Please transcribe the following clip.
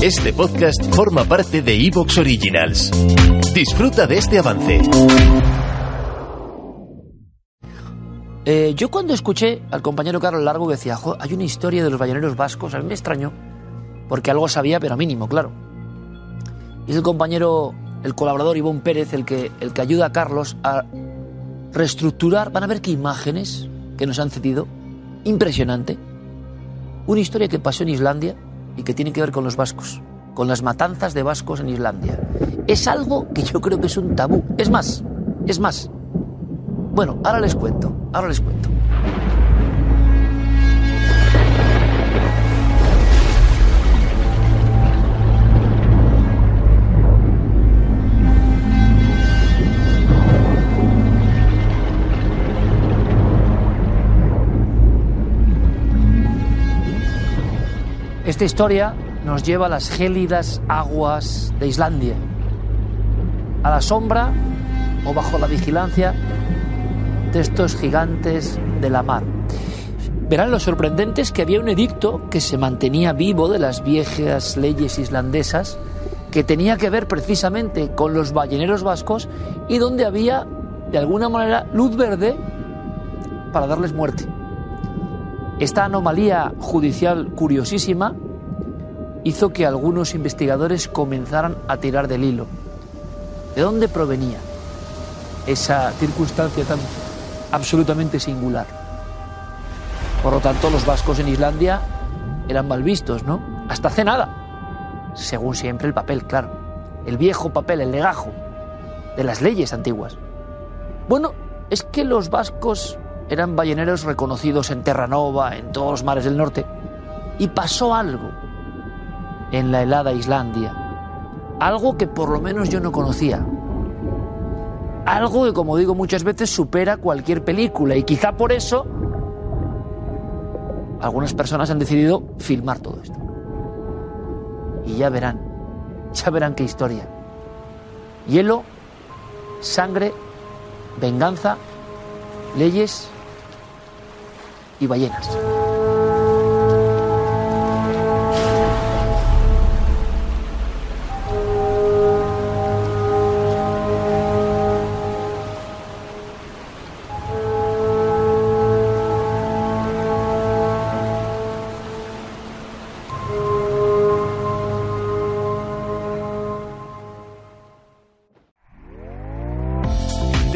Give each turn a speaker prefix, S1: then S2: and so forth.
S1: Este podcast forma parte de Evox Originals. Disfruta de este avance.
S2: Eh, yo cuando escuché al compañero Carlos Largo que decía, "Jo, hay una historia de los balleneros vascos, a mí me extrañó, porque algo sabía, pero mínimo, claro. Es el compañero, el colaborador Ivón Pérez, el que, el que ayuda a Carlos a reestructurar, van a ver qué imágenes que nos han cedido, impresionante. Una historia que pasó en Islandia y que tiene que ver con los vascos, con las matanzas de vascos en Islandia. Es algo que yo creo que es un tabú. Es más, es más. Bueno, ahora les cuento, ahora les cuento. Esta historia nos lleva a las gélidas aguas de Islandia, a la sombra o bajo la vigilancia de estos gigantes de la mar. Verán lo sorprendente es que había un edicto que se mantenía vivo de las viejas leyes islandesas que tenía que ver precisamente con los balleneros vascos y donde había de alguna manera luz verde para darles muerte. Esta anomalía judicial curiosísima hizo que algunos investigadores comenzaran a tirar del hilo. ¿De dónde provenía esa circunstancia tan absolutamente singular? Por lo tanto, los vascos en Islandia eran mal vistos, ¿no? Hasta hace nada. Según siempre el papel, claro. El viejo papel, el legajo de las leyes antiguas. Bueno, es que los vascos eran balleneros reconocidos en Terranova, en todos los mares del norte. Y pasó algo en la helada Islandia. Algo que por lo menos yo no conocía. Algo que, como digo muchas veces, supera cualquier película. Y quizá por eso algunas personas han decidido filmar todo esto. Y ya verán, ya verán qué historia. Hielo, sangre, venganza, leyes y ballenas.